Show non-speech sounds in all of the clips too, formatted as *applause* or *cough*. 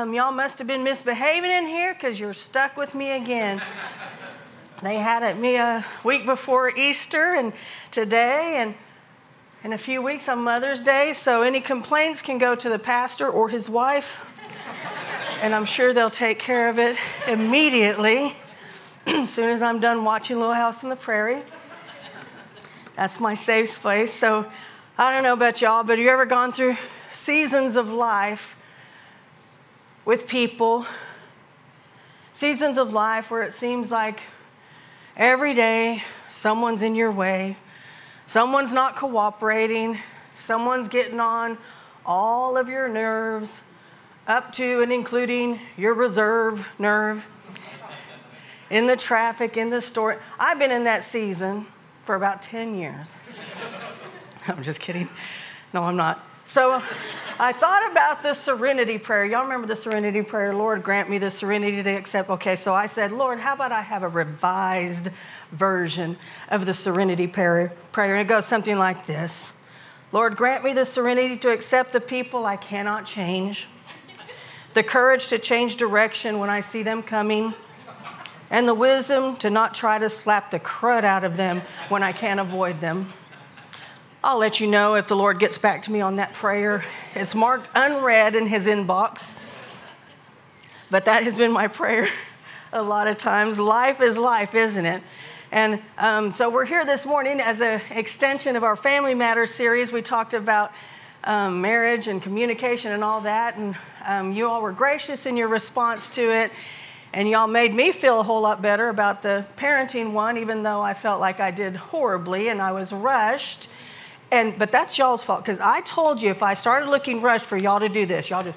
Um, y'all must have been misbehaving in here because you're stuck with me again. they had it me a week before Easter and today and in a few weeks on Mother's Day. So any complaints can go to the pastor or his wife. and I'm sure they'll take care of it immediately as *clears throat* soon as I'm done watching Little House on the Prairie. That's my safe place. So I don't know about y'all, but have you ever gone through seasons of life with people, seasons of life where it seems like every day someone's in your way, someone's not cooperating, someone's getting on all of your nerves, up to and including your reserve nerve, in the traffic, in the store. I've been in that season for about 10 years. *laughs* I'm just kidding. No, I'm not. So I thought about the serenity prayer. Y'all remember the serenity prayer? Lord, grant me the serenity to accept. Okay, so I said, Lord, how about I have a revised version of the serenity prayer? And it goes something like this Lord, grant me the serenity to accept the people I cannot change, the courage to change direction when I see them coming, and the wisdom to not try to slap the crud out of them when I can't avoid them. I'll let you know if the Lord gets back to me on that prayer. It's marked unread in his inbox. But that has been my prayer a lot of times. Life is life, isn't it? And um, so we're here this morning as an extension of our Family Matters series. We talked about um, marriage and communication and all that. And um, you all were gracious in your response to it. And y'all made me feel a whole lot better about the parenting one, even though I felt like I did horribly and I was rushed. And but that's y'all's fault because I told you if I started looking rushed for y'all to do this, y'all do.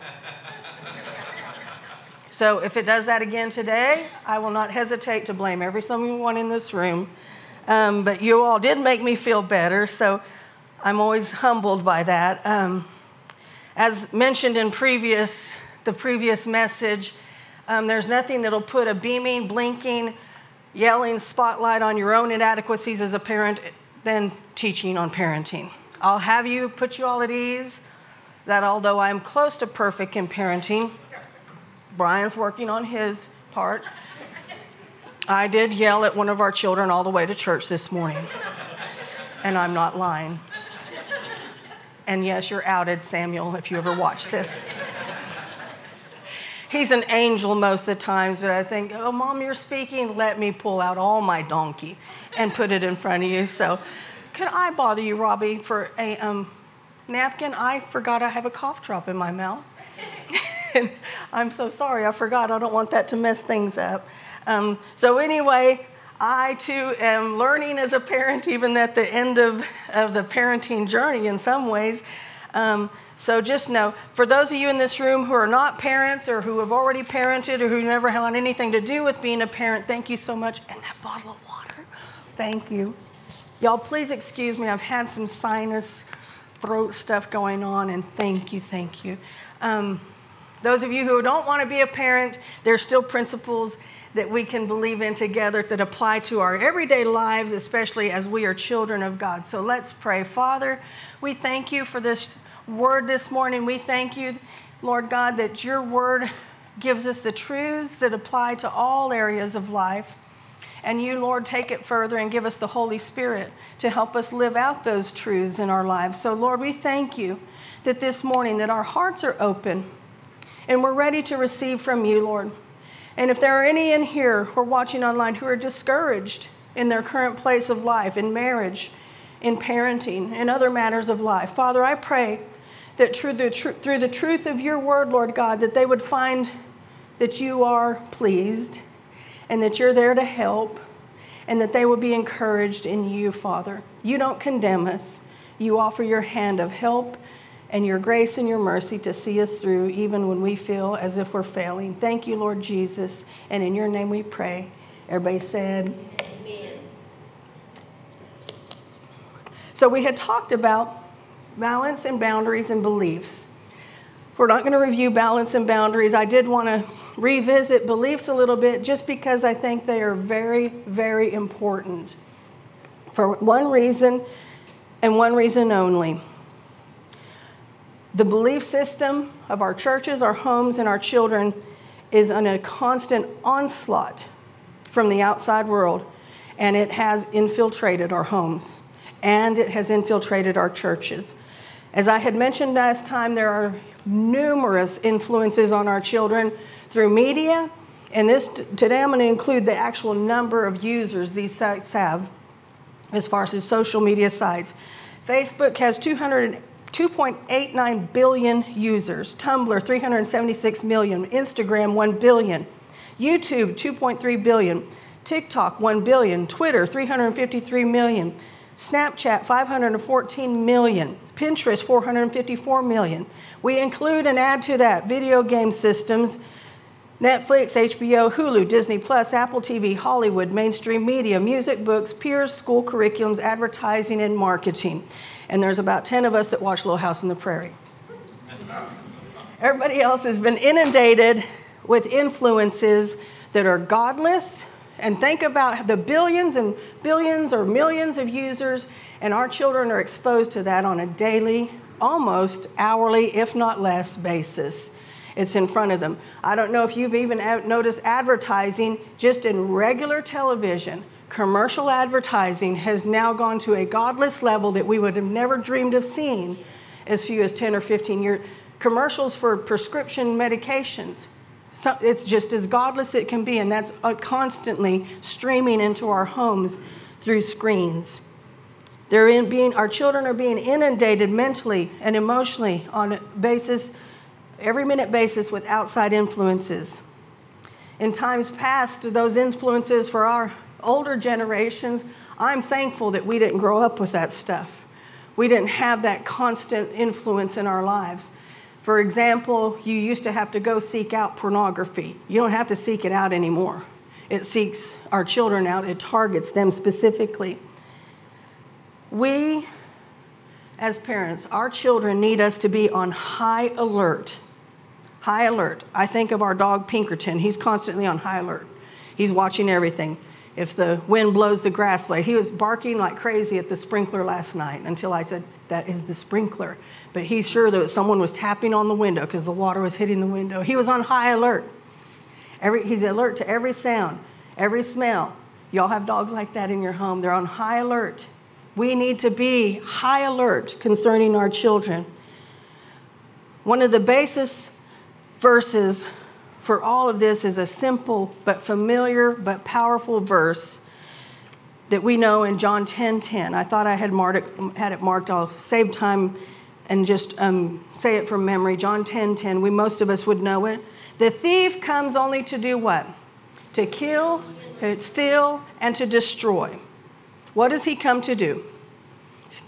*laughs* so if it does that again today, I will not hesitate to blame every single one in this room. Um, but you all did make me feel better, so I'm always humbled by that. Um, as mentioned in previous the previous message, um, there's nothing that'll put a beaming, blinking, yelling spotlight on your own inadequacies as a parent than teaching on parenting. I'll have you put you all at ease that although I'm close to perfect in parenting, Brian's working on his part. I did yell at one of our children all the way to church this morning, and I'm not lying. And yes, you're outed, Samuel, if you ever watch this. He's an angel most of the times, but I think, oh, mom, you're speaking. Let me pull out all my donkey and put it in front of you. So, can I bother you, Robbie, for a um, napkin? I forgot I have a cough drop in my mouth. *laughs* I'm so sorry, I forgot. I don't want that to mess things up. Um, so, anyway, I too am learning as a parent, even at the end of, of the parenting journey in some ways. Um, so just know, for those of you in this room who are not parents or who have already parented or who never had anything to do with being a parent, thank you so much. And that bottle of water, thank you. Y'all, please excuse me. I've had some sinus throat stuff going on, and thank you, thank you. Um, those of you who don't want to be a parent, there's still principles that we can believe in together that apply to our everyday lives, especially as we are children of God. So let's pray. Father, we thank you for this word this morning. We thank you, Lord God, that your word gives us the truths that apply to all areas of life. And you, Lord, take it further and give us the Holy Spirit to help us live out those truths in our lives. So, Lord, we thank you that this morning that our hearts are open and we're ready to receive from you, Lord. And if there are any in here or watching online who are discouraged in their current place of life, in marriage, in parenting, in other matters of life, Father, I pray that through the, tr- through the truth of your word, Lord God, that they would find that you are pleased and that you're there to help and that they will be encouraged in you, Father. You don't condemn us, you offer your hand of help and your grace and your mercy to see us through even when we feel as if we're failing. Thank you, Lord Jesus, and in your name we pray. Everybody said, Amen. So we had talked about balance and boundaries and beliefs. We're not going to review balance and boundaries. I did want to revisit beliefs a little bit just because I think they are very, very important for one reason and one reason only. The belief system of our churches, our homes, and our children is on a constant onslaught from the outside world, and it has infiltrated our homes and it has infiltrated our churches. As I had mentioned last time, there are numerous influences on our children through media, and this today I'm going to include the actual number of users these sites have as far as social media sites. Facebook has 200 2.89 billion users, Tumblr 376 million, Instagram 1 billion, YouTube 2.3 billion, TikTok 1 billion, Twitter 353 million, Snapchat 514 million, Pinterest 454 million. We include and add to that video game systems, Netflix, HBO, Hulu, Disney Plus, Apple TV, Hollywood, mainstream media, music, books, peers, school curriculums, advertising, and marketing. And there's about 10 of us that watch Little House on the Prairie. Everybody else has been inundated with influences that are godless. And think about the billions and billions or millions of users, and our children are exposed to that on a daily, almost hourly, if not less, basis. It's in front of them. I don't know if you've even noticed advertising just in regular television. Commercial advertising has now gone to a godless level that we would have never dreamed of seeing as few as 10 or 15 years. Commercials for prescription medications. So it's just as godless it can be, and that's uh, constantly streaming into our homes through screens. They're in being, our children are being inundated mentally and emotionally on a basis every minute basis with outside influences. In times past, those influences for our older generations, I'm thankful that we didn't grow up with that stuff. We didn't have that constant influence in our lives. For example, you used to have to go seek out pornography. You don't have to seek it out anymore. It seeks our children out, it targets them specifically. We, as parents, our children need us to be on high alert high alert. I think of our dog Pinkerton. He's constantly on high alert. He's watching everything. If the wind blows the grass blade, he was barking like crazy at the sprinkler last night until I said, That is the sprinkler. But he's sure that someone was tapping on the window because the water was hitting the window. He was on high alert. Every, he's alert to every sound, every smell. Y'all have dogs like that in your home. They're on high alert. We need to be high alert concerning our children. One of the basis verses for all of this is a simple but familiar but powerful verse that we know in John 10 10. I thought I had, marked had it marked. I'll save time and just um, say it from memory. John 10 10. We, most of us would know it. The thief comes only to do what? To kill, to steal, and to destroy. What does he come to do?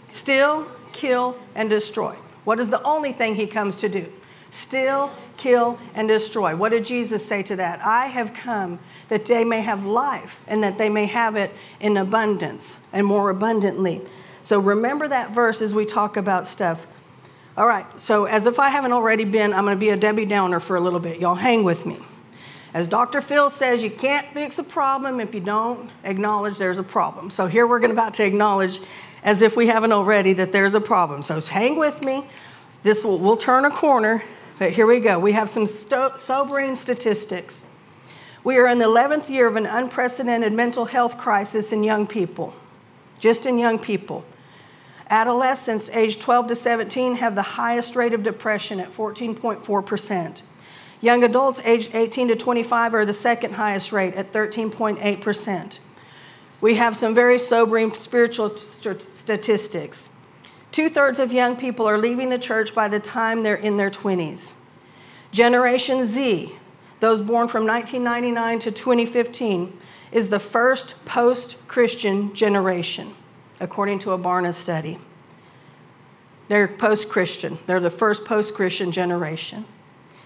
Steal, kill, and destroy. What is the only thing he comes to do? Steal, kill, and destroy. What did Jesus say to that? I have come that they may have life and that they may have it in abundance and more abundantly. So remember that verse as we talk about stuff. All right, so as if I haven't already been, I'm going to be a Debbie Downer for a little bit. Y'all hang with me. As Dr. Phil says, you can't fix a problem if you don't acknowledge there's a problem. So here we're going about to acknowledge, as if we haven't already, that there's a problem. So hang with me. This will, we'll turn a corner but here we go. We have some sto- sobering statistics. We are in the 11th year of an unprecedented mental health crisis in young people, just in young people. Adolescents aged 12 to 17 have the highest rate of depression at 14.4%. Young adults aged 18 to 25 are the second highest rate at 13.8%. We have some very sobering spiritual st- statistics. Two thirds of young people are leaving the church by the time they're in their 20s. Generation Z, those born from 1999 to 2015, is the first post Christian generation, according to a Barna study. They're post Christian, they're the first post Christian generation.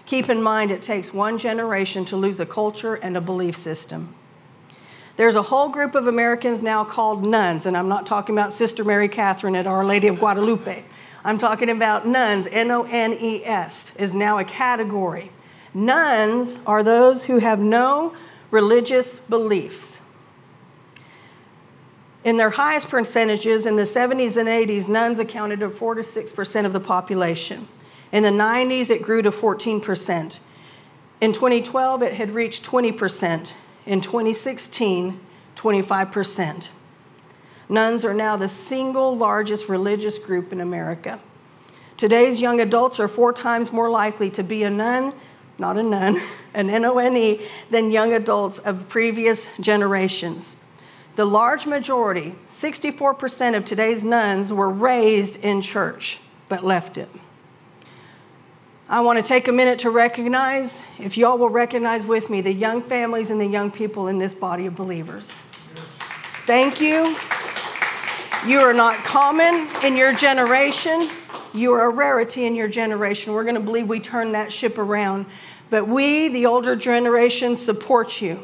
Keep in mind, it takes one generation to lose a culture and a belief system. There's a whole group of Americans now called nuns, and I'm not talking about Sister Mary Catherine at Our Lady of Guadalupe. I'm talking about nuns, N O N E S, is now a category. Nuns are those who have no religious beliefs. In their highest percentages in the 70s and 80s, nuns accounted for 4 to 6% of the population. In the 90s, it grew to 14%. In 2012, it had reached 20%. In 2016, 25%. Nuns are now the single largest religious group in America. Today's young adults are four times more likely to be a nun, not a nun, *laughs* an N O N E, than young adults of previous generations. The large majority, 64% of today's nuns, were raised in church but left it. I want to take a minute to recognize, if y'all will recognize with me, the young families and the young people in this body of believers. Thank you. You are not common in your generation. You are a rarity in your generation. We're going to believe we turn that ship around. But we, the older generation, support you.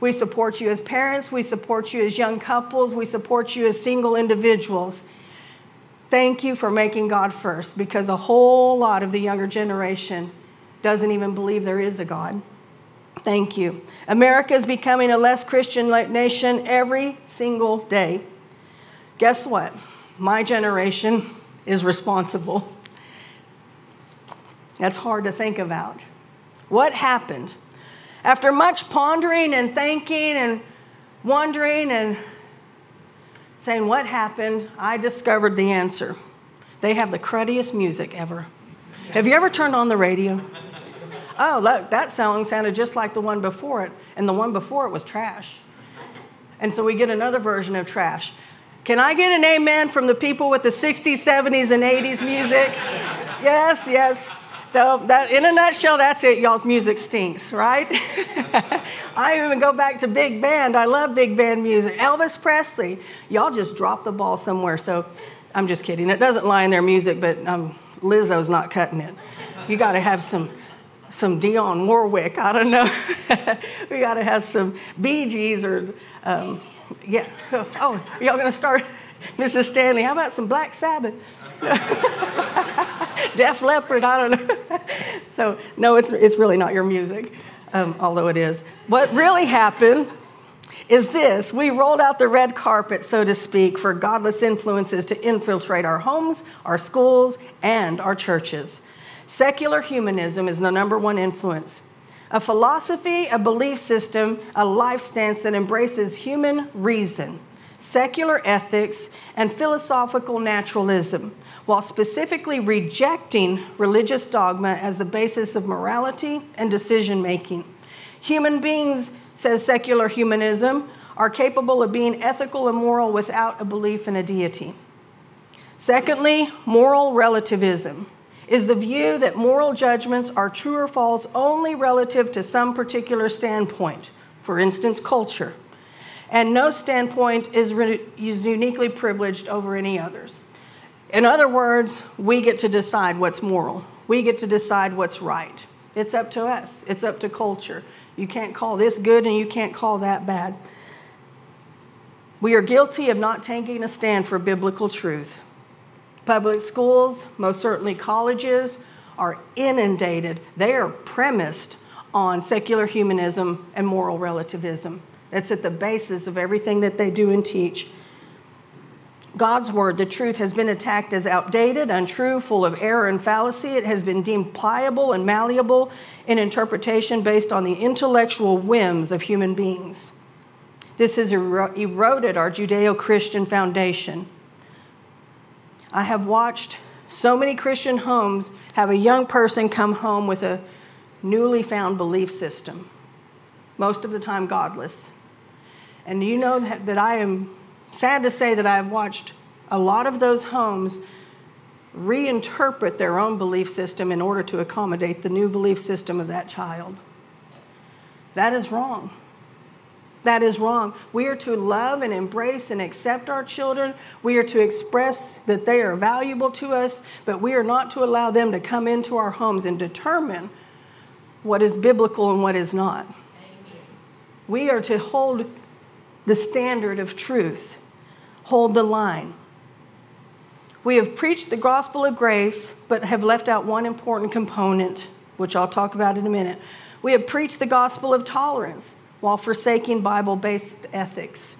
We support you as parents, we support you as young couples, we support you as single individuals. Thank you for making God first because a whole lot of the younger generation doesn't even believe there is a God. Thank you. America is becoming a less Christian nation every single day. Guess what? My generation is responsible. That's hard to think about. What happened? After much pondering and thinking and wondering and saying what happened, I discovered the answer. They have the cruddiest music ever. Have you ever turned on the radio? Oh, look, that song sounded just like the one before it, and the one before it was trash. And so we get another version of trash. Can I get an amen from the people with the 60s, 70s, and 80s music? Yes, yes. So that, in a nutshell, that's it. Y'all's music stinks, right? *laughs* I even go back to big band. I love big band music. Elvis Presley. Y'all just dropped the ball somewhere. So I'm just kidding. It doesn't lie in their music, but um, Lizzo's not cutting it. You got to have some some Dionne Warwick. I don't know. *laughs* we got to have some Bee Gees or um, yeah. Oh, y'all gonna start, *laughs* Mrs. Stanley? How about some Black Sabbath? *laughs* Def Leppard, I don't know. *laughs* so, no, it's, it's really not your music, um, although it is. What really happened is this we rolled out the red carpet, so to speak, for godless influences to infiltrate our homes, our schools, and our churches. Secular humanism is the number one influence a philosophy, a belief system, a life stance that embraces human reason, secular ethics, and philosophical naturalism, while specifically rejecting religious dogma as the basis of morality and decision making. Human beings, says secular humanism, are capable of being ethical and moral without a belief in a deity. Secondly, moral relativism is the view that moral judgments are true or false only relative to some particular standpoint, for instance, culture, and no standpoint is, re- is uniquely privileged over any others. In other words, we get to decide what's moral, we get to decide what's right. It's up to us, it's up to culture. You can't call this good and you can't call that bad. We are guilty of not taking a stand for biblical truth. Public schools, most certainly colleges, are inundated. They are premised on secular humanism and moral relativism. That's at the basis of everything that they do and teach. God's word, the truth, has been attacked as outdated, untrue, full of error and fallacy. It has been deemed pliable and malleable in interpretation based on the intellectual whims of human beings. This has eroded our Judeo Christian foundation. I have watched so many Christian homes have a young person come home with a newly found belief system, most of the time godless. And you know that I am sad to say that I have watched a lot of those homes reinterpret their own belief system in order to accommodate the new belief system of that child. That is wrong. That is wrong. We are to love and embrace and accept our children. We are to express that they are valuable to us, but we are not to allow them to come into our homes and determine what is biblical and what is not. Amen. We are to hold the standard of truth, hold the line. We have preached the gospel of grace, but have left out one important component, which I'll talk about in a minute. We have preached the gospel of tolerance while forsaking Bible based ethics.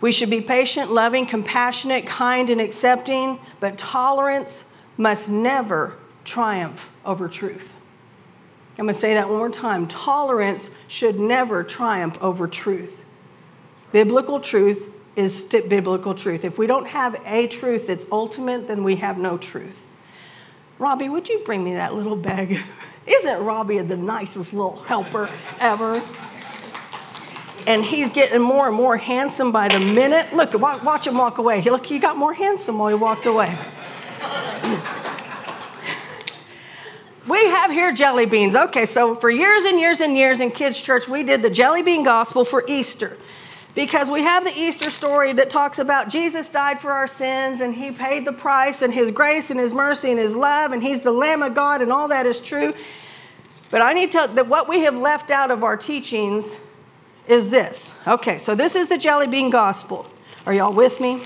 We should be patient, loving, compassionate, kind, and accepting, but tolerance must never triumph over truth. I'm going to say that one more time. Tolerance should never triumph over truth. Biblical truth is biblical truth. If we don't have a truth that's ultimate, then we have no truth. Robbie, would you bring me that little bag? *laughs* Isn't Robbie the nicest little helper ever? And he's getting more and more handsome by the minute. Look, watch him walk away. Look, he got more handsome while he walked away. we have here jelly beans. Okay, so for years and years and years in kids' church, we did the jelly bean gospel for Easter because we have the Easter story that talks about Jesus died for our sins and he paid the price and his grace and his mercy and his love and he's the Lamb of God and all that is true. But I need to that what we have left out of our teachings is this. Okay, so this is the jelly bean gospel. Are y'all with me?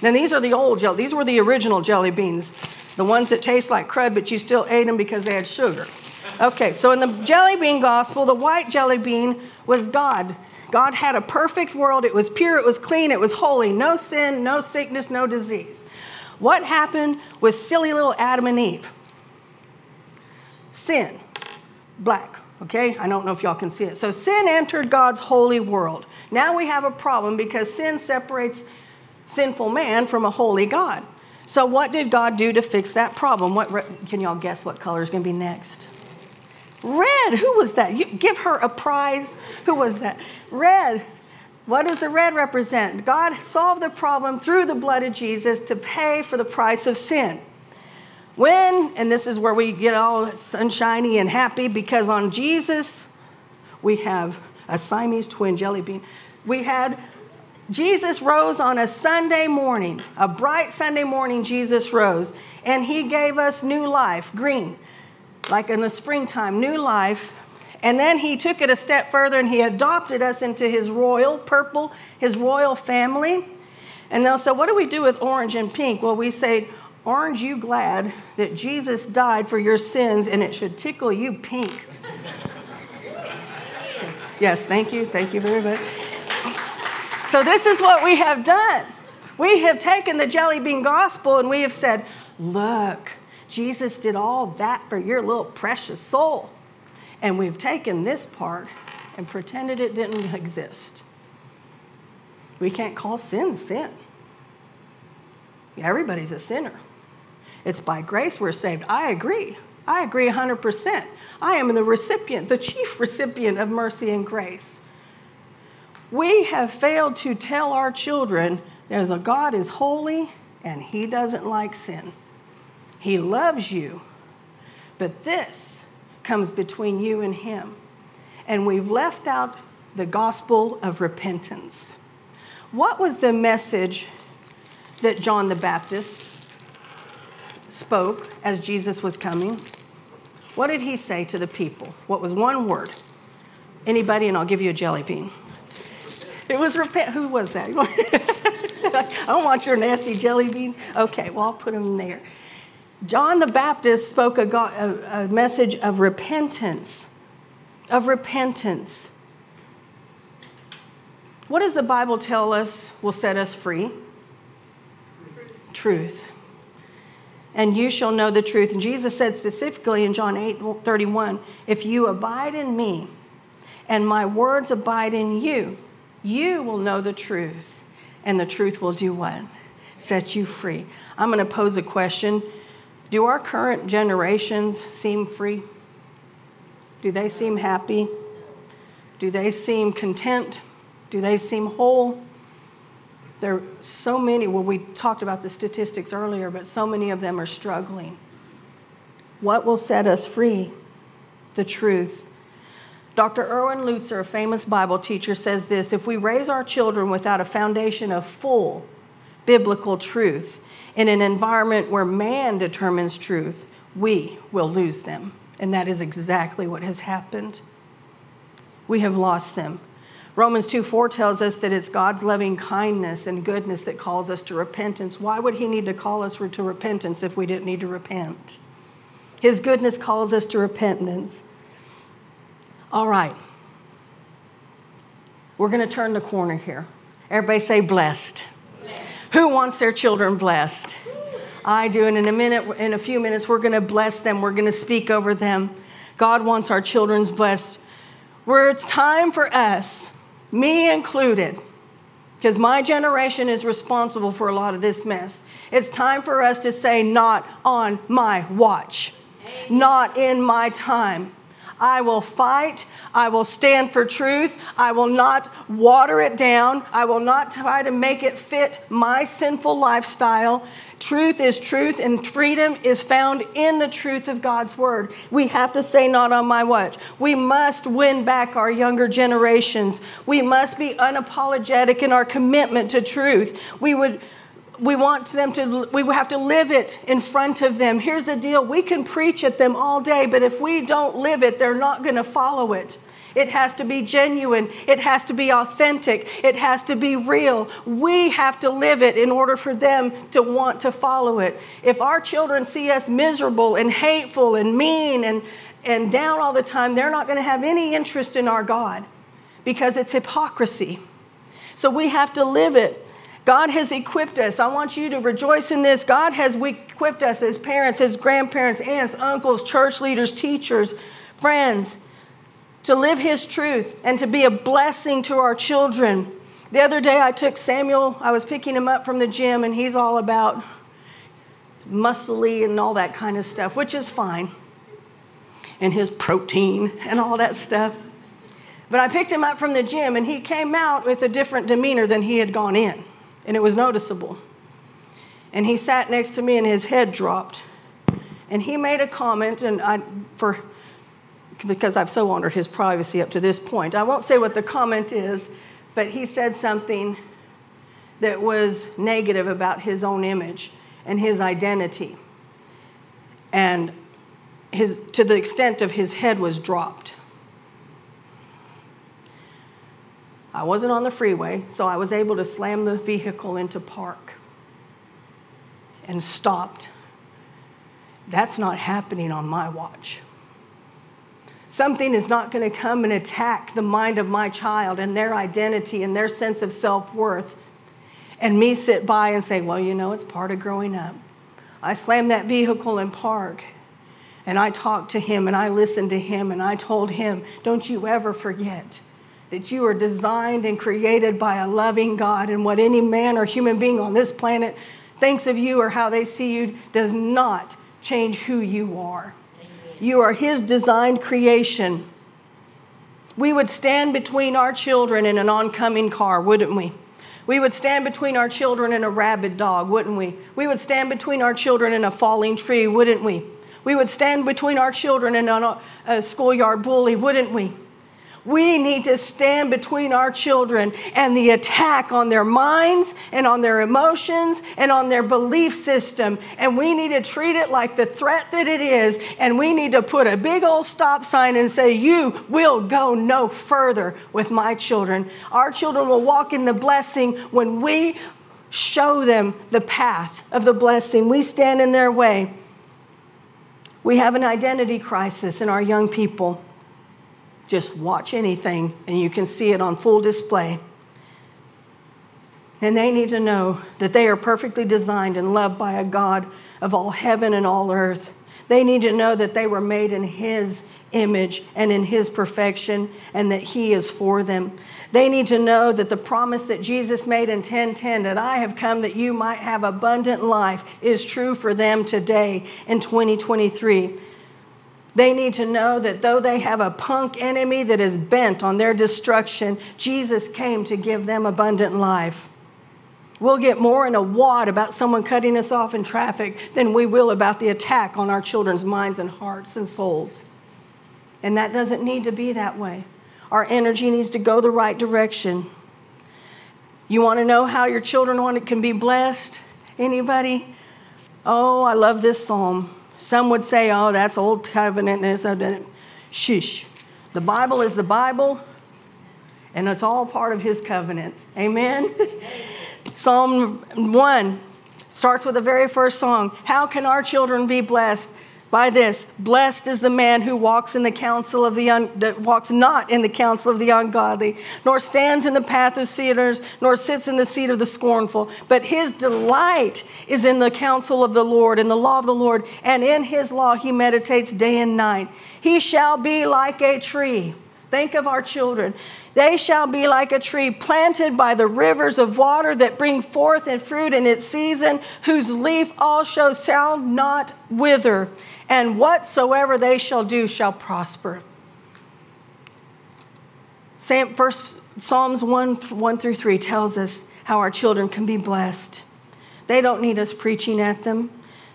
Then these are the old jelly. These were the original jelly beans, the ones that taste like crud, but you still ate them because they had sugar. Okay, so in the jelly bean gospel, the white jelly bean was God God had a perfect world. It was pure, it was clean, it was holy. No sin, no sickness, no disease. What happened with silly little Adam and Eve? Sin, black, okay? I don't know if y'all can see it. So sin entered God's holy world. Now we have a problem because sin separates sinful man from a holy God. So what did God do to fix that problem? What can y'all guess what color is going to be next? Red. Who was that? You give her a prize. Who was that? Red. What does the red represent? God solved the problem through the blood of Jesus to pay for the price of sin. When, and this is where we get all sunshiny and happy because on Jesus, we have a Siamese twin jelly bean. We had Jesus rose on a Sunday morning, a bright Sunday morning, Jesus rose, and he gave us new life, green like in the springtime, new life. And then he took it a step further and he adopted us into his royal purple, his royal family. And they'll say, What do we do with orange and pink? Well, we say, Orange, you glad that Jesus died for your sins and it should tickle you pink. yes, thank you. Thank you very much. So, this is what we have done. We have taken the jelly bean gospel and we have said, Look, Jesus did all that for your little precious soul. And we've taken this part and pretended it didn't exist. We can't call sin sin. Everybody's a sinner. It's by grace we're saved. I agree. I agree 100%. I am the recipient, the chief recipient of mercy and grace. We have failed to tell our children there's a God is holy and he doesn't like sin. He loves you. But this comes between you and Him. And we've left out the gospel of repentance. What was the message that John the Baptist spoke as Jesus was coming? What did he say to the people? What was one word? Anybody, and I'll give you a jelly bean. It was repent. Who was that? *laughs* I don't want your nasty jelly beans. Okay, well, I'll put them there. John the Baptist spoke a, God, a, a message of repentance, of repentance. What does the Bible tell us will set us free? Truth. truth. And you shall know the truth. And Jesus said specifically in John 8 31, if you abide in me and my words abide in you, you will know the truth. And the truth will do what? Set you free. I'm going to pose a question do our current generations seem free? Do they seem happy? Do they seem content? Do they seem whole? There are so many, well, we talked about the statistics earlier, but so many of them are struggling. What will set us free? The truth. Dr. Erwin Lutzer, a famous Bible teacher, says this if we raise our children without a foundation of full biblical truth, in an environment where man determines truth, we will lose them. And that is exactly what has happened. We have lost them. Romans 2 4 tells us that it's God's loving kindness and goodness that calls us to repentance. Why would He need to call us to repentance if we didn't need to repent? His goodness calls us to repentance. All right. We're going to turn the corner here. Everybody say blessed. Who wants their children blessed? I do. And in a minute, in a few minutes, we're going to bless them. We're going to speak over them. God wants our children's blessed. Where it's time for us, me included, because my generation is responsible for a lot of this mess. It's time for us to say, not on my watch, Amen. not in my time. I will fight. I will stand for truth. I will not water it down. I will not try to make it fit my sinful lifestyle. Truth is truth, and freedom is found in the truth of God's word. We have to say, not on my watch. We must win back our younger generations. We must be unapologetic in our commitment to truth. We would we want them to we have to live it in front of them here's the deal we can preach at them all day but if we don't live it they're not going to follow it it has to be genuine. It has to be authentic. It has to be real. We have to live it in order for them to want to follow it. If our children see us miserable and hateful and mean and, and down all the time, they're not going to have any interest in our God because it's hypocrisy. So we have to live it. God has equipped us. I want you to rejoice in this. God has equipped us as parents, as grandparents, aunts, uncles, church leaders, teachers, friends, to live His truth and to be a blessing to our children. The other day, I took Samuel, I was picking him up from the gym, and he's all about muscly and all that kind of stuff, which is fine, and his protein and all that stuff. But I picked him up from the gym, and he came out with a different demeanor than he had gone in and it was noticeable. And he sat next to me and his head dropped. And he made a comment, and I, for, because I've so honored his privacy up to this point, I won't say what the comment is, but he said something that was negative about his own image and his identity. And his, to the extent of his head was dropped. I wasn't on the freeway, so I was able to slam the vehicle into park and stopped. That's not happening on my watch. Something is not going to come and attack the mind of my child and their identity and their sense of self worth, and me sit by and say, Well, you know, it's part of growing up. I slammed that vehicle in park and I talked to him and I listened to him and I told him, Don't you ever forget that you are designed and created by a loving God, and what any man or human being on this planet thinks of you or how they see you does not change who you are. Amen. You are His designed creation. We would stand between our children in an oncoming car, wouldn't we? We would stand between our children and a rabid dog, wouldn't we? We would stand between our children and a falling tree, wouldn't we? We would stand between our children and a schoolyard bully, wouldn't we? We need to stand between our children and the attack on their minds and on their emotions and on their belief system. And we need to treat it like the threat that it is. And we need to put a big old stop sign and say, You will go no further with my children. Our children will walk in the blessing when we show them the path of the blessing. We stand in their way. We have an identity crisis in our young people. Just watch anything and you can see it on full display. And they need to know that they are perfectly designed and loved by a God of all heaven and all earth. They need to know that they were made in His image and in His perfection and that He is for them. They need to know that the promise that Jesus made in 1010 that I have come that you might have abundant life is true for them today in 2023. They need to know that though they have a punk enemy that is bent on their destruction, Jesus came to give them abundant life. We'll get more in a wad about someone cutting us off in traffic than we will about the attack on our children's minds and hearts and souls. And that doesn't need to be that way. Our energy needs to go the right direction. You want to know how your children want it can be blessed? Anybody? Oh, I love this psalm. Some would say, oh, that's old covenant. And Shush. The Bible is the Bible, and it's all part of his covenant. Amen? *laughs* Psalm 1 starts with the very first song How can our children be blessed? By this blessed is the man who walks in the counsel of the un, walks not in the counsel of the ungodly nor stands in the path of sinners nor sits in the seat of the scornful. But his delight is in the counsel of the lord in the law of the lord and in his law he meditates day and night. He shall be like a tree Think of our children. They shall be like a tree planted by the rivers of water that bring forth and fruit in its season, whose leaf also shall not wither, and whatsoever they shall do shall prosper. First Psalms 1, 1 through 3 tells us how our children can be blessed. They don't need us preaching at them.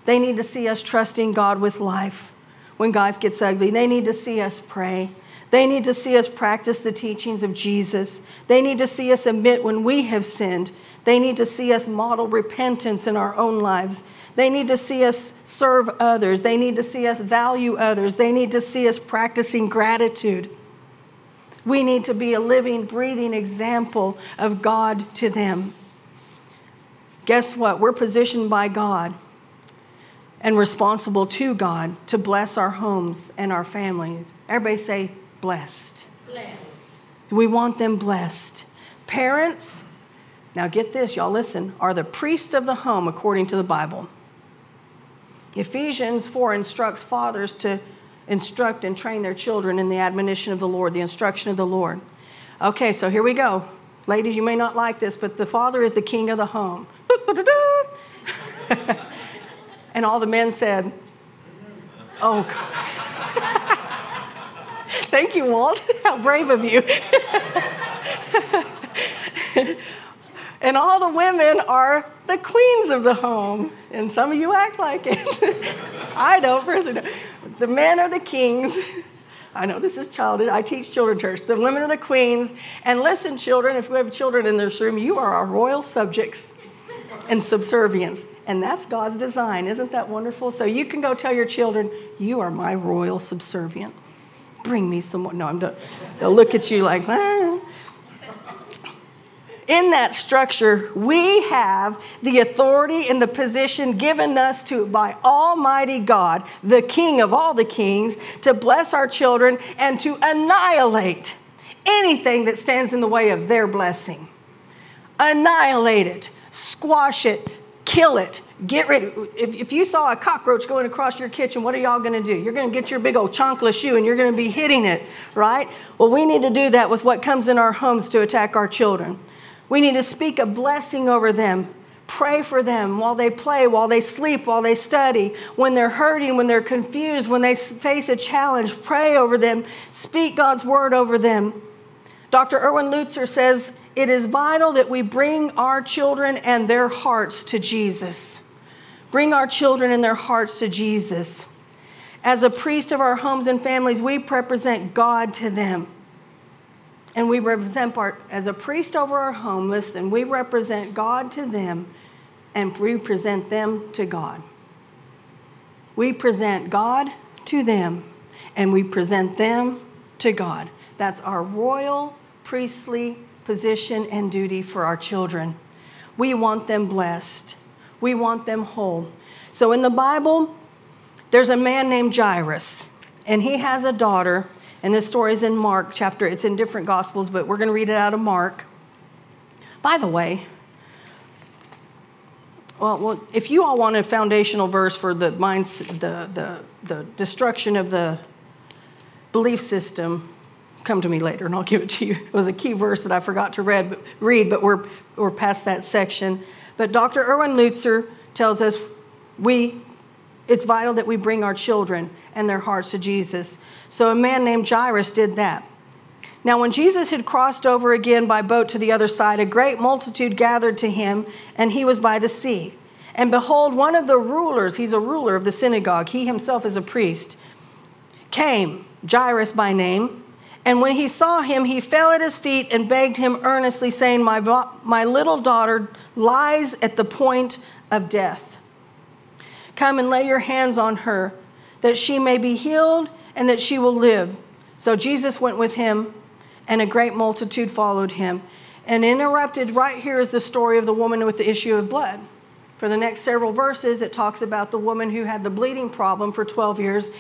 They need to see us trusting God with life when life gets ugly. They need to see us pray. They need to see us practice the teachings of Jesus. They need to see us admit when we have sinned. They need to see us model repentance in our own lives. They need to see us serve others. They need to see us value others. They need to see us practicing gratitude. We need to be a living, breathing example of God to them. Guess what? We're positioned by God and responsible to God to bless our homes and our families. Everybody say, blessed. Blessed. We want them blessed. Parents, now get this, y'all listen, are the priests of the home according to the Bible. Ephesians 4 instructs fathers to instruct and train their children in the admonition of the Lord, the instruction of the Lord. Okay, so here we go. Ladies, you may not like this, but the father is the king of the home. *laughs* and all the men said, Oh, God. Thank you, Walt. *laughs* How brave of you. *laughs* and all the women are the queens of the home. And some of you act like it. *laughs* I don't personally. The men are the kings. I know this is childish. I teach children church. The women are the queens. And listen, children, if you have children in this room, you are our royal subjects and subservience. And that's God's design. Isn't that wonderful? So you can go tell your children, you are my royal subservient bring me some more. No, I'm done. They'll look at you like, ah. In that structure, we have the authority and the position given us to by Almighty God, the King of all the kings, to bless our children and to annihilate anything that stands in the way of their blessing. Annihilate it, squash it, kill it, Get ready. If, if you saw a cockroach going across your kitchen, what are y'all going to do? You're going to get your big old chancla shoe and you're going to be hitting it, right? Well, we need to do that with what comes in our homes to attack our children. We need to speak a blessing over them. Pray for them while they play, while they sleep, while they study, when they're hurting, when they're confused, when they face a challenge. Pray over them. Speak God's word over them. Dr. Erwin Lutzer says it is vital that we bring our children and their hearts to Jesus bring our children and their hearts to Jesus. As a priest of our homes and families, we represent God to them. And we represent our, as a priest over our home, listen, we represent God to them and we present them to God. We present God to them and we present them to God. That's our royal priestly position and duty for our children. We want them blessed. We want them whole. So in the Bible, there's a man named Jairus, and he has a daughter. And this story is in Mark chapter, it's in different gospels, but we're going to read it out of Mark. By the way, well, well, if you all want a foundational verse for the minds, the, the, the destruction of the belief system, come to me later and I'll give it to you. It was a key verse that I forgot to read, but, read, but we're, we're past that section. But Dr. Erwin Lutzer tells us we, it's vital that we bring our children and their hearts to Jesus. So a man named Jairus did that. Now, when Jesus had crossed over again by boat to the other side, a great multitude gathered to him, and he was by the sea. And behold, one of the rulers, he's a ruler of the synagogue, he himself is a priest, came, Jairus by name. And when he saw him, he fell at his feet and begged him earnestly, saying, My, my little daughter lies at the point of death. Come and lay your hands on her, that she may be healed and that she will live. So Jesus went with him, and a great multitude followed him. And interrupted right here is the story of the woman with the issue of blood. For the next several verses, it talks about the woman who had the bleeding problem for 12 years,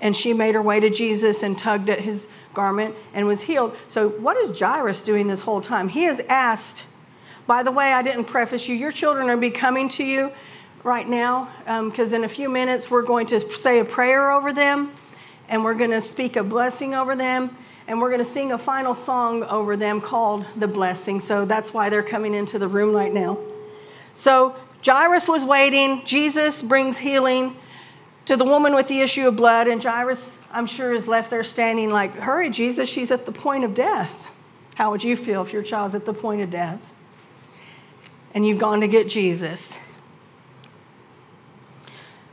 and she made her way to Jesus and tugged at his garment and was healed. So, what is Jairus doing this whole time? He has asked, by the way, I didn't preface you, your children are be coming to you right now, because um, in a few minutes we're going to say a prayer over them, and we're going to speak a blessing over them, and we're going to sing a final song over them called The Blessing. So, that's why they're coming into the room right now. So, Jairus was waiting. Jesus brings healing to the woman with the issue of blood, and Jairus, I'm sure, is left there standing like, Hurry, Jesus, she's at the point of death. How would you feel if your child's at the point of death? And you've gone to get Jesus.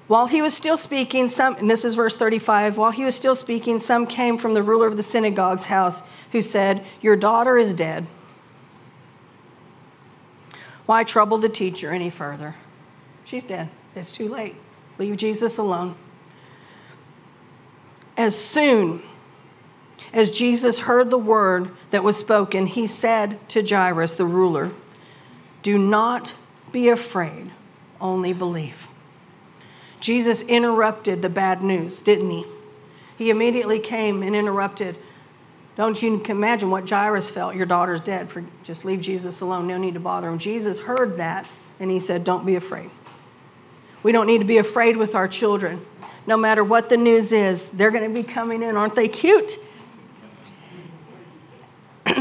While he was still speaking, some, and this is verse 35, while he was still speaking, some came from the ruler of the synagogue's house who said, Your daughter is dead. Why trouble the teacher any further? She's dead. It's too late. Leave Jesus alone. As soon as Jesus heard the word that was spoken, he said to Jairus, the ruler, Do not be afraid, only believe. Jesus interrupted the bad news, didn't he? He immediately came and interrupted. Don't you imagine what Jairus felt? Your daughter's dead. Just leave Jesus alone. No need to bother him. Jesus heard that and he said, Don't be afraid. We don't need to be afraid with our children. No matter what the news is, they're going to be coming in. Aren't they cute? *clears throat*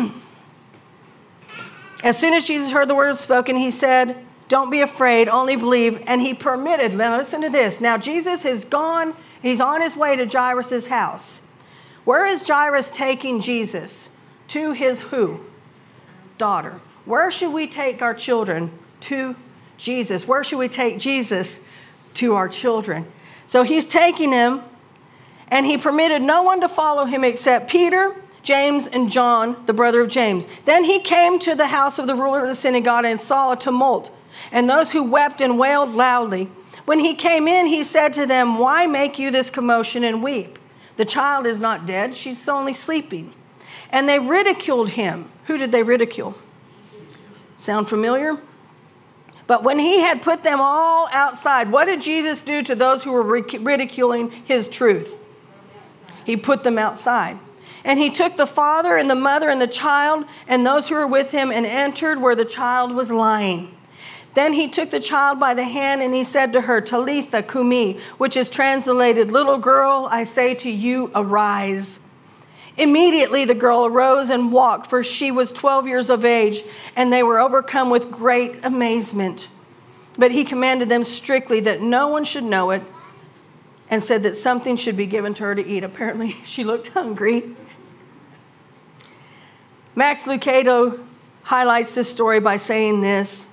as soon as Jesus heard the word spoken, he said, Don't be afraid, only believe. And he permitted, now listen to this. Now, Jesus has gone, he's on his way to Jairus' house. Where is Jairus taking Jesus? To his who? Daughter. Where should we take our children? To Jesus. Where should we take Jesus? to our children. So he's taking them, and he permitted no one to follow him except Peter, James, and John, the brother of James. Then he came to the house of the ruler of the synagogue and saw a tumult, and those who wept and wailed loudly. When he came in, he said to them, Why make you this commotion and weep? The child is not dead, she's only sleeping. And they ridiculed him. Who did they ridicule? Sound familiar? But when he had put them all outside, what did Jesus do to those who were ridiculing his truth? He put them outside. And he took the father and the mother and the child and those who were with him and entered where the child was lying. Then he took the child by the hand and he said to her, Talitha cumi, which is translated, Little girl, I say to you, arise. Immediately the girl arose and walked, for she was 12 years of age, and they were overcome with great amazement. But he commanded them strictly that no one should know it and said that something should be given to her to eat. Apparently, *laughs* she looked hungry. Max Lucado highlights this story by saying this.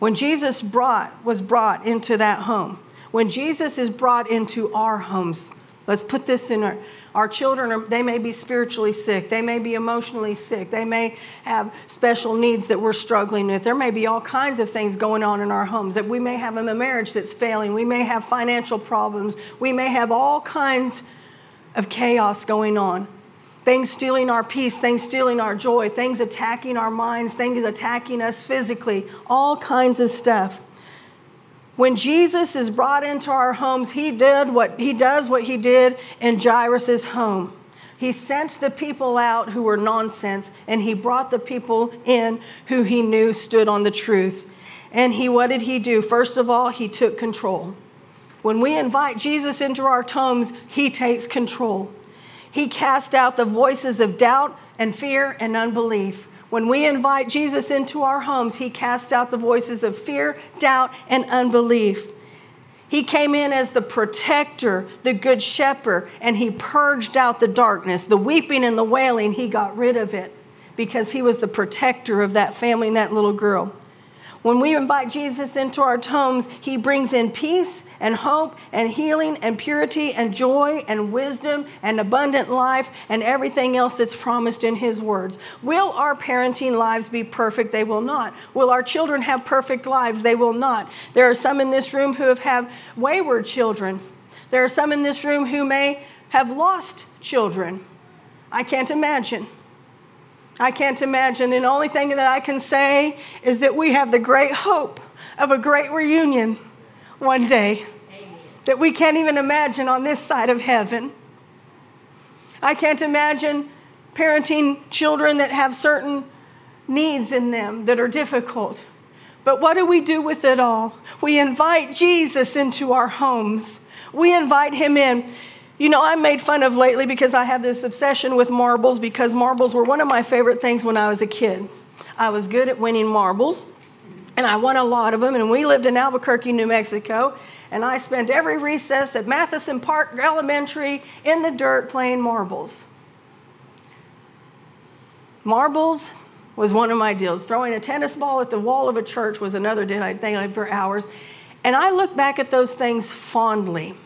When Jesus brought, was brought into that home, when Jesus is brought into our homes, Let's put this in our, our children, are, they may be spiritually sick. They may be emotionally sick. They may have special needs that we're struggling with. There may be all kinds of things going on in our homes. That we may have a marriage that's failing. We may have financial problems. We may have all kinds of chaos going on. Things stealing our peace, things stealing our joy, things attacking our minds, things attacking us physically, all kinds of stuff. When Jesus is brought into our homes, he did what he does what he did in Jairus' home. He sent the people out who were nonsense, and he brought the people in who he knew stood on the truth. And he what did he do? First of all, he took control. When we invite Jesus into our homes, he takes control. He cast out the voices of doubt and fear and unbelief. When we invite Jesus into our homes, he casts out the voices of fear, doubt, and unbelief. He came in as the protector, the good shepherd, and he purged out the darkness. The weeping and the wailing, he got rid of it because he was the protector of that family and that little girl. When we invite Jesus into our homes, he brings in peace and hope and healing and purity and joy and wisdom and abundant life and everything else that's promised in his words. Will our parenting lives be perfect? They will not. Will our children have perfect lives? They will not. There are some in this room who have had wayward children. There are some in this room who may have lost children. I can't imagine. I can't imagine. And the only thing that I can say is that we have the great hope of a great reunion one day Amen. that we can't even imagine on this side of heaven. I can't imagine parenting children that have certain needs in them that are difficult. But what do we do with it all? We invite Jesus into our homes. We invite him in. You know, I'm made fun of lately because I have this obsession with marbles because marbles were one of my favorite things when I was a kid. I was good at winning marbles, and I won a lot of them. And we lived in Albuquerque, New Mexico, and I spent every recess at Matheson Park Elementary in the dirt playing marbles. Marbles was one of my deals. Throwing a tennis ball at the wall of a church was another thing I think for hours. And I look back at those things fondly.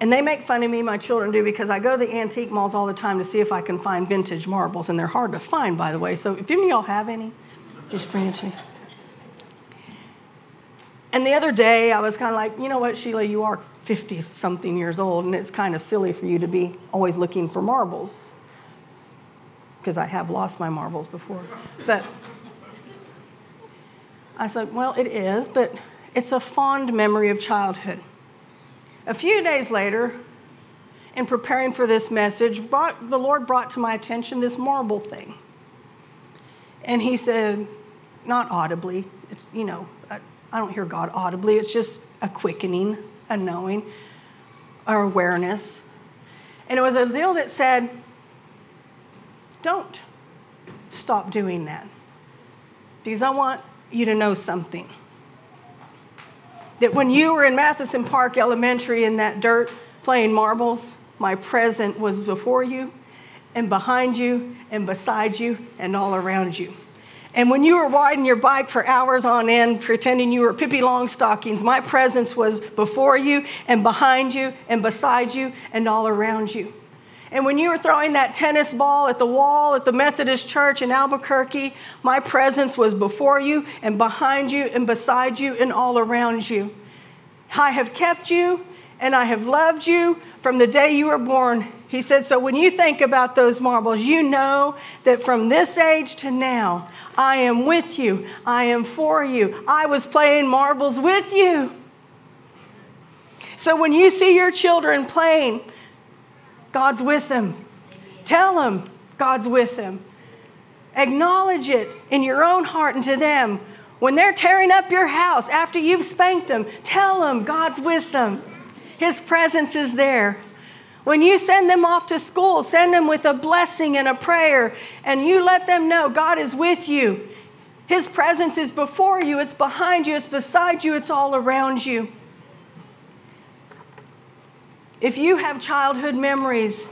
And they make fun of me, my children do, because I go to the antique malls all the time to see if I can find vintage marbles. And they're hard to find, by the way. So if any of y'all have any, just bring it to me. And the other day, I was kind of like, you know what, Sheila, you are 50 something years old, and it's kind of silly for you to be always looking for marbles. Because I have lost my marbles before. But I said, well, it is, but it's a fond memory of childhood. A few days later, in preparing for this message, brought, the Lord brought to my attention this marble thing. And He said, not audibly, it's, you know, I, I don't hear God audibly, it's just a quickening, a knowing, or awareness. And it was a deal that said, don't stop doing that. Because I want you to know something that when you were in Matheson Park Elementary in that dirt playing marbles, my present was before you and behind you and beside you and all around you. And when you were riding your bike for hours on end, pretending you were Pippi Longstockings, my presence was before you and behind you and beside you and all around you. And when you were throwing that tennis ball at the wall at the Methodist Church in Albuquerque, my presence was before you and behind you and beside you and all around you. I have kept you and I have loved you from the day you were born. He said, So when you think about those marbles, you know that from this age to now, I am with you. I am for you. I was playing marbles with you. So when you see your children playing, God's with them. Tell them God's with them. Acknowledge it in your own heart and to them. When they're tearing up your house after you've spanked them, tell them God's with them. His presence is there. When you send them off to school, send them with a blessing and a prayer, and you let them know God is with you. His presence is before you, it's behind you, it's beside you, it's all around you. If you have childhood memories,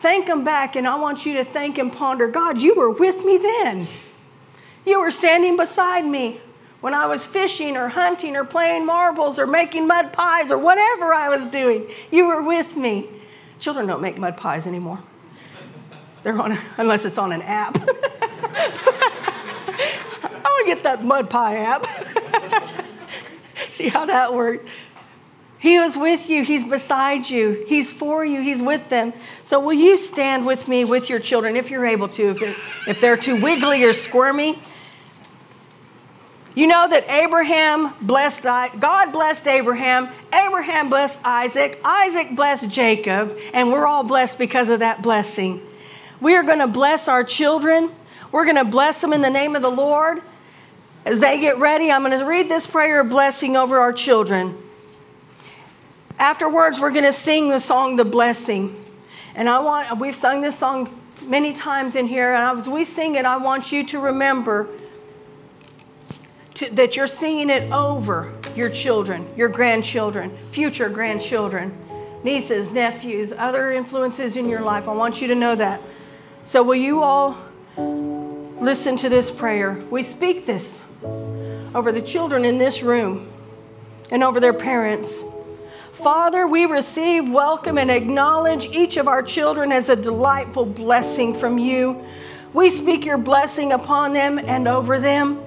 think them back, and I want you to think and ponder God, you were with me then. You were standing beside me when I was fishing or hunting or playing marbles or making mud pies or whatever I was doing. You were with me. Children don't make mud pies anymore. They're on, unless it's on an app. *laughs* I want to get that mud pie app. *laughs* See how that works. He was with you. He's beside you. He's for you. He's with them. So, will you stand with me with your children if you're able to? If, if they're too wiggly or squirmy, you know that Abraham blessed, God blessed Abraham, Abraham blessed Isaac, Isaac blessed Jacob, and we're all blessed because of that blessing. We are going to bless our children. We're going to bless them in the name of the Lord. As they get ready, I'm going to read this prayer of blessing over our children. Afterwards, we're going to sing the song, The Blessing. And I want, we've sung this song many times in here, and as we sing it, I want you to remember to, that you're singing it over your children, your grandchildren, future grandchildren, nieces, nephews, other influences in your life. I want you to know that. So, will you all listen to this prayer? We speak this over the children in this room and over their parents. Father, we receive, welcome, and acknowledge each of our children as a delightful blessing from you. We speak your blessing upon them and over them.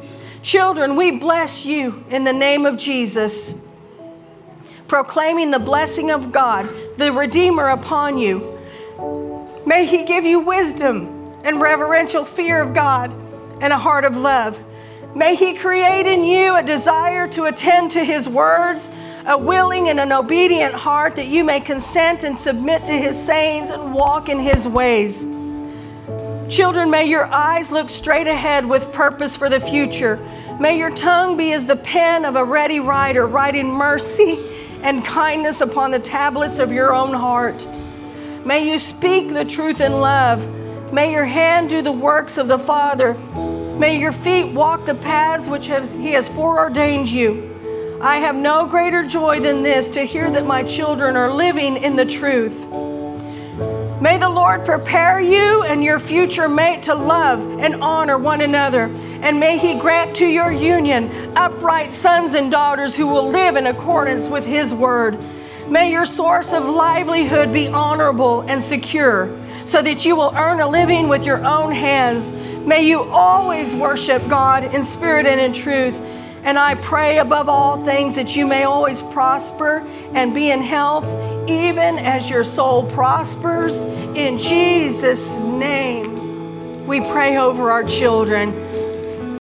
Children, we bless you in the name of Jesus, proclaiming the blessing of God, the Redeemer, upon you. May He give you wisdom and reverential fear of God and a heart of love. May He create in you a desire to attend to His words, a willing and an obedient heart that you may consent and submit to His sayings and walk in His ways. Children, may your eyes look straight ahead with purpose for the future. May your tongue be as the pen of a ready writer, writing mercy and kindness upon the tablets of your own heart. May you speak the truth in love. May your hand do the works of the Father. May your feet walk the paths which has, He has foreordained you. I have no greater joy than this to hear that my children are living in the truth. May the Lord prepare you and your future mate to love and honor one another. And may He grant to your union upright sons and daughters who will live in accordance with His word. May your source of livelihood be honorable and secure so that you will earn a living with your own hands. May you always worship God in spirit and in truth. And I pray above all things that you may always prosper and be in health, even as your soul prospers. In Jesus' name, we pray over our children.